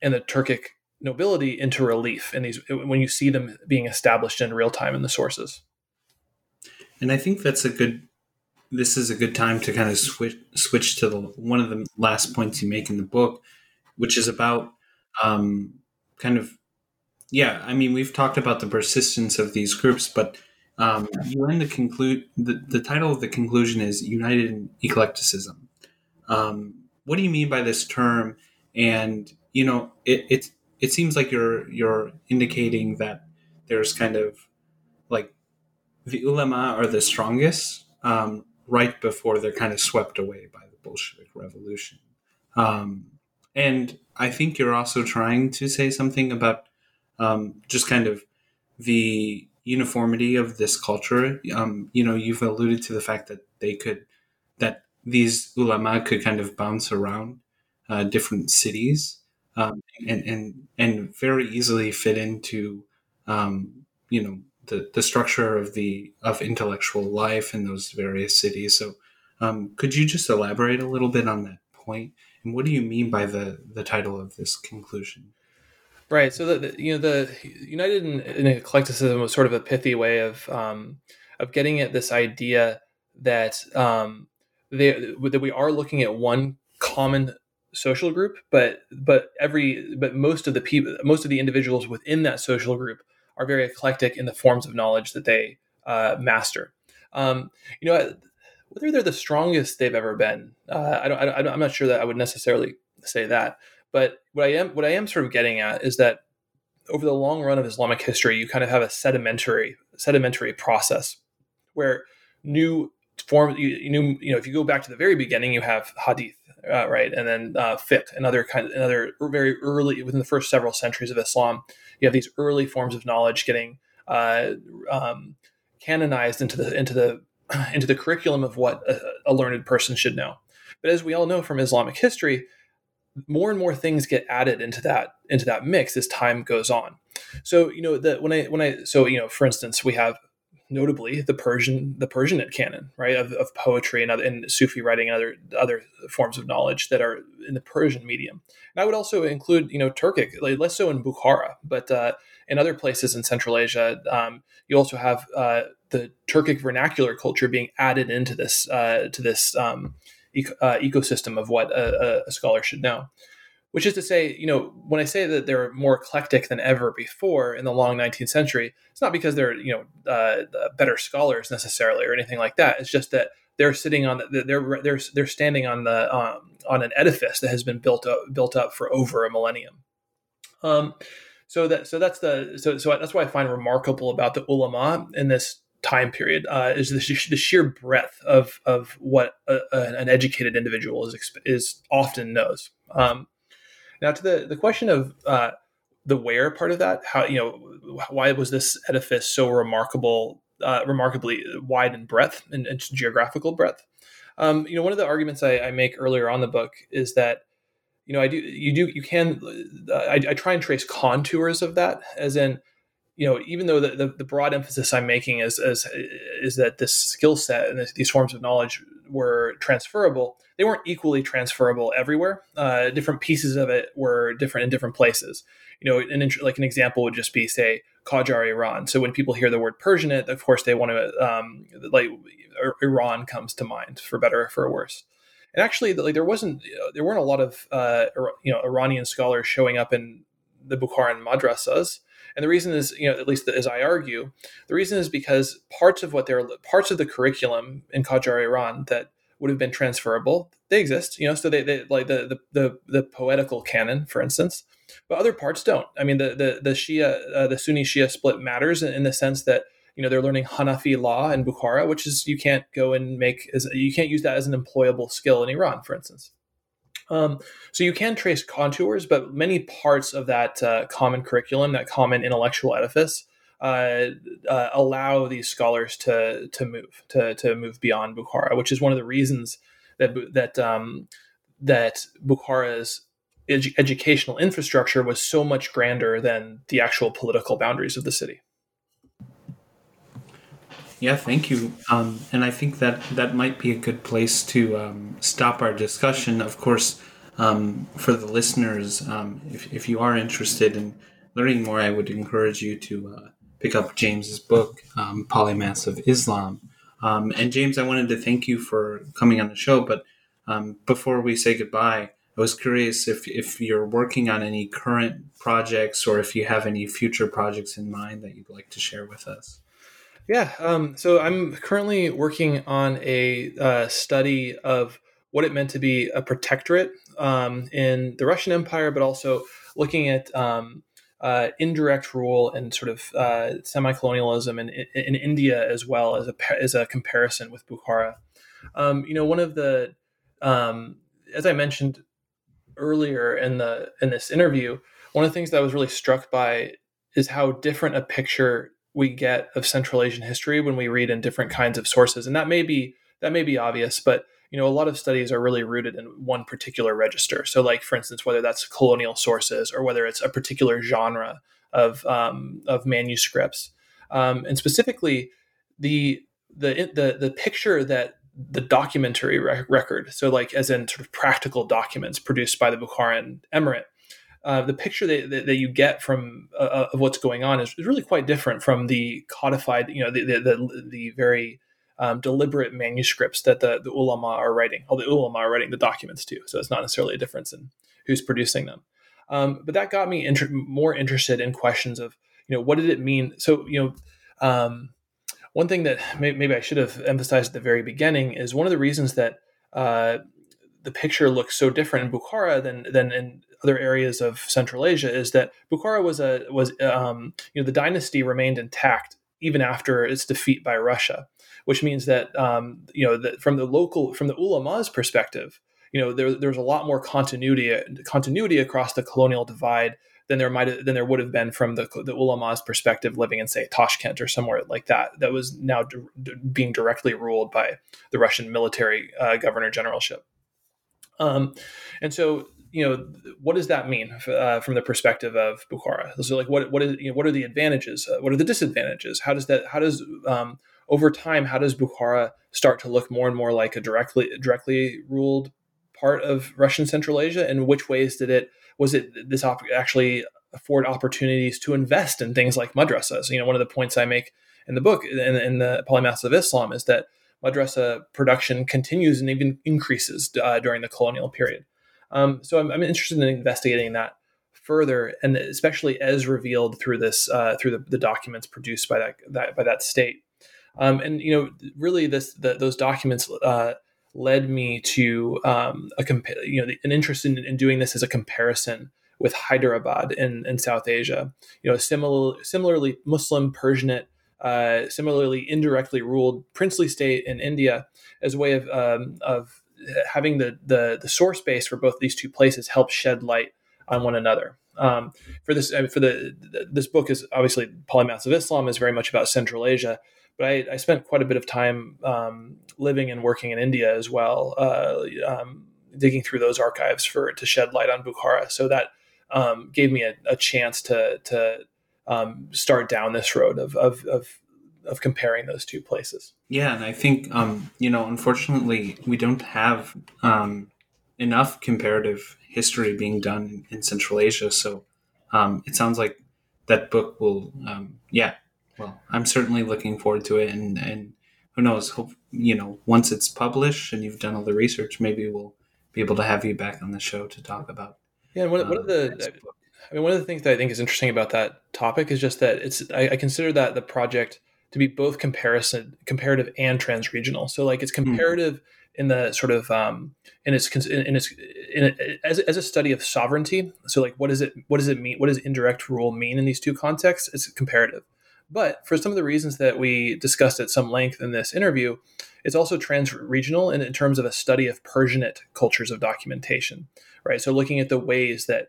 and the Turkic nobility into relief in these when you see them being established in real time in the sources. And I think that's a good. This is a good time to kind of switch switch to the one of the last points you make in the book, which is about um, kind of yeah i mean we've talked about the persistence of these groups but um, you end the conclude the, the title of the conclusion is united in eclecticism. Um, what do you mean by this term? And you know it, it it seems like you're you're indicating that there's kind of like the ulama are the strongest. Um, right before they're kind of swept away by the bolshevik revolution um, and I think you're also trying to say something about um, just kind of the uniformity of this culture. Um, you know, you've alluded to the fact that they could, that these ulama could kind of bounce around uh, different cities um, and, and, and very easily fit into, um, you know, the, the structure of the of intellectual life in those various cities. So, um, could you just elaborate a little bit on that point? And what do you mean by the, the title of this conclusion? Right. So the, the you know the united in, in eclecticism was sort of a pithy way of um, of getting at this idea that um, they, that we are looking at one common social group, but but every but most of the people most of the individuals within that social group are very eclectic in the forms of knowledge that they uh, master. Um, you know, whether they're the strongest they've ever been, uh, I don't, I don't, I'm not sure that I would necessarily say that. But what I am what I am sort of getting at is that over the long run of Islamic history, you kind of have a sedimentary sedimentary process where new form you, you, you know if you go back to the very beginning, you have hadith, uh, right, and then uh, fiqh, another kind of another very early within the first several centuries of Islam, you have these early forms of knowledge getting uh, um, canonized into the into the into the curriculum of what a, a learned person should know. But as we all know from Islamic history, more and more things get added into that into that mix as time goes on. So you know that when I when I so you know for instance we have notably the Persian the Persianate canon right of, of poetry and other and Sufi writing and other other forms of knowledge that are in the Persian medium. And I would also include you know Turkic like less so in Bukhara, but uh, in other places in Central Asia um, you also have uh, the Turkic vernacular culture being added into this uh, to this um, uh, ecosystem of what a, a, scholar should know. Which is to say, you know, when I say that they're more eclectic than ever before in the long 19th century, it's not because they're you know uh, better scholars necessarily or anything like that. It's just that they're sitting on the, they're they're they're standing on the um, on an edifice that has been built up built up for over a millennium. Um, so that so that's the so so that's what I find remarkable about the ulama in this time period uh, is the, the, sheer breadth of of what a, a, an educated individual is is often knows. Um, now, to the the question of uh, the where part of that, how you know why was this edifice so remarkable, uh, remarkably wide in breadth and, geographical breadth? Um, you know, one of the arguments I, I, make earlier on the book is that you know I do you do you can uh, I, I try and trace contours of that, as in you know, even though the, the, the, broad emphasis I'm making is, is, is that this skill set and this, these forms of knowledge were transferable, they weren't equally transferable everywhere. Uh, different pieces of it were different in different places. You know, an like an example would just be say Qajar Iran. So when people hear the word Persianate, of course they want to um, like Iran comes to mind for better or for worse. And actually, like there wasn't there weren't a lot of uh, you know Iranian scholars showing up in the Bukharan madrasas and the reason is, you know, at least as I argue, the reason is because parts of what they're parts of the curriculum in Qajar Iran that would have been transferable, they exist. You know, so they, they like the, the the the poetical canon, for instance, but other parts don't. I mean, the the the Shia, uh, the Sunni Shia split matters in, in the sense that you know they're learning Hanafi law in Bukhara, which is you can't go and make as you can't use that as an employable skill in Iran, for instance. Um, so you can trace contours, but many parts of that uh, common curriculum, that common intellectual edifice, uh, uh, allow these scholars to to move to to move beyond Bukhara, which is one of the reasons that that um, that Bukhara's edu- educational infrastructure was so much grander than the actual political boundaries of the city. Yeah, thank you. Um, and I think that that might be a good place to um, stop our discussion. Of course, um, for the listeners, um, if, if you are interested in learning more, I would encourage you to uh, pick up James's book, um, Polymaths of Islam. Um, and James, I wanted to thank you for coming on the show. But before we say goodbye, I was curious if, if you're working on any current projects or if you have any future projects in mind that you'd like to share with us. Yeah. Um, so I'm currently working on a uh, study of what it meant to be a protectorate um, in the Russian Empire, but also looking at um, uh, indirect rule and sort of uh, semi-colonialism in, in, in, India as well as a as a comparison with Bukhara. Um, you know, one of the um, as I mentioned earlier in the in this interview, one of the things that I was really struck by is how different a picture we get of Central Asian history when we read in different kinds of sources, and that may be that may be obvious, but you know a lot of studies are really rooted in one particular register. So, like for instance, whether that's colonial sources or whether it's a particular genre of um, of manuscripts, um, and specifically the the the the picture that the documentary re- record, so like as in sort of practical documents produced by the Bukharan Emirate, uh, the picture that, that, that, you get from uh, uh, of what's going on is, is, really quite different from the codified, you know, the the, the, the very um, deliberate manuscripts that the, the ulama are writing. All the ulama are writing the documents too, so it's not necessarily a difference in who's producing them. Um, but that got me inter- more interested in questions of, you know, what did it mean? So, you know, um, one thing that may- maybe I should have emphasized at the very beginning is one of the reasons that uh, the picture looks so different in Bukhara than than in other areas of Central Asia is that Bukhara was a was um, you know the dynasty remained intact even after its defeat by Russia, which means that um, you know that from the local from the ulama's perspective, you know there, there's a lot more continuity continuity across the colonial divide than there might than there would have been from the the ulama's perspective living in say Tashkent or somewhere like that that was now d- being directly ruled by the Russian military uh, governor generalship. Um, and so you know what does that mean uh, from the perspective of Bukhara? So like what what is you know, what are the advantages? Uh, what are the disadvantages? How does that how does um, over time how does Bukhara start to look more and more like a directly directly ruled part of Russian Central Asia? And which ways did it was it this op- actually afford opportunities to invest in things like madrasas? You know, one of the points I make in the book in, in the Polymaths of Islam is that madrasa production continues and even increases uh, during the colonial period. Um, so I'm, I'm, interested in investigating that further, and especially as revealed through this uh, through the, the, documents produced by that, that by that state. Um, and you know, really, this the, those documents uh, led me to um, a compa- you know an interest in, in, doing this as a comparison with Hyderabad in, in South Asia. You know, similar similarly Muslim Persianate. Uh, similarly, indirectly ruled princely state in India as a way of um, of having the, the the source base for both these two places helps shed light on one another. Um, for this, for the this book is obviously Polymaths of Islam is very much about Central Asia, but I, I spent quite a bit of time um, living and working in India as well, uh, um, digging through those archives for to shed light on Bukhara. So that um, gave me a, a, chance to to um, start down this road of, of, of of comparing those two places. Yeah, and I think um, you know, unfortunately, we don't have um, enough comparative history being done in Central Asia. So um, it sounds like that book will, um, yeah. Well, I'm certainly looking forward to it, and and who knows? Hope you know once it's published and you've done all the research, maybe we'll be able to have you back on the show to talk about. Yeah, one, one of the I mean, one of the things that I think is interesting about that topic is just that it's I, I consider that the project to be both comparison comparative and transregional. So like it's hmm. comparative mm. in the sort of um, in its in its in it, as as a study of sovereignty. So like what does it what does it mean? What does indirect rule mean in these two contexts? It's comparative. But for some of the reasons that we discussed at some length in this interview, it's also trans-regional in, in terms of a study of Persianate cultures of documentation, right? So looking at the ways that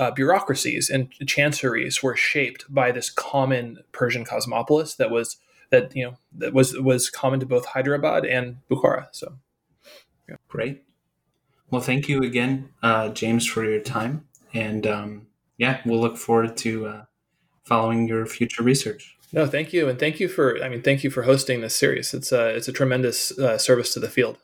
uh, bureaucracies and chanceries were shaped by this common Persian cosmopolis that was that you know that was was common to both Hyderabad and Bukhara. So, yeah. great. Well, thank you again, uh, James, for your time, and um, yeah, we'll look forward to uh, following your future research. No, thank you, and thank you for I mean, thank you for hosting this series. It's a it's a tremendous uh, service to the field.